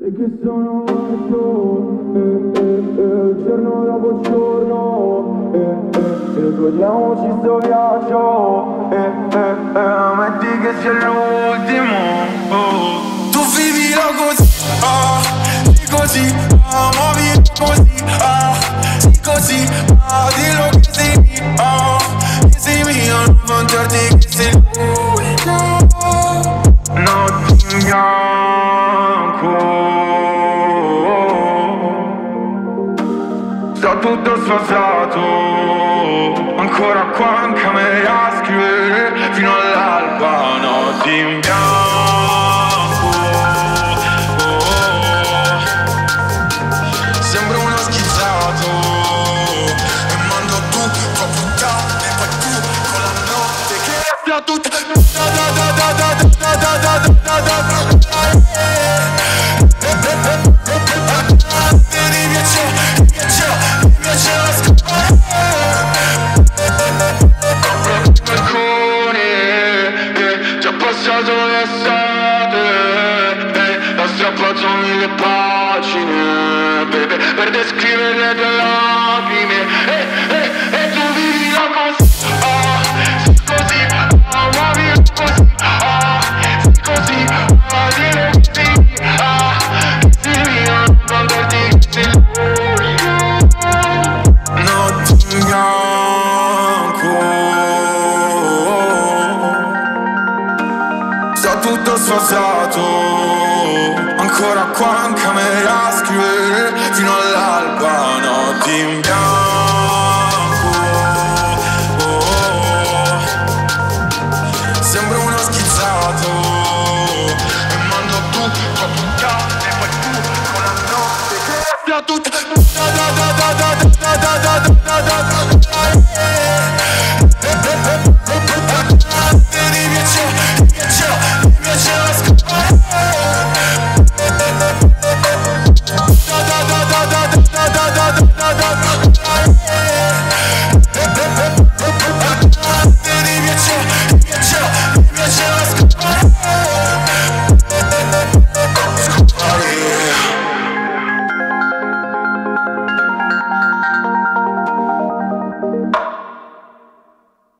E che sono morto, eh, eh, eh, giorno dopo giorno, eh, eh, eh, godiamoci sto viaggio, eh, eh, eh, metti che sia l'ultimo, oh. Tu vivilo così, ah, sì così, ah, muovi così, ah, sì così, ah, dillo che sei, ah, che sei mio, non vantarti che sei l'unico. Sto tutto sfasato Ancora qua in camera a scrivere Fino all'alba Notti in bianco Sembro uno schizzato E mando tu tua puttana E poi tu con la notte che resta tutta da da strappato mille pagine baby, Per descrivere le tue lacrime. Eh, eh, E tu vivi la così ah, sì così ah, muovi così ah, sì così ah, dire così ah, sì mio non in bianco Sto tutto sfasato ancora qua in camera a scrivere fino all'alba, notti in bianco. Oh, oh, oh. Sembra uno schizzato e mando tutto a E poi tu con la notte che abbia tutta.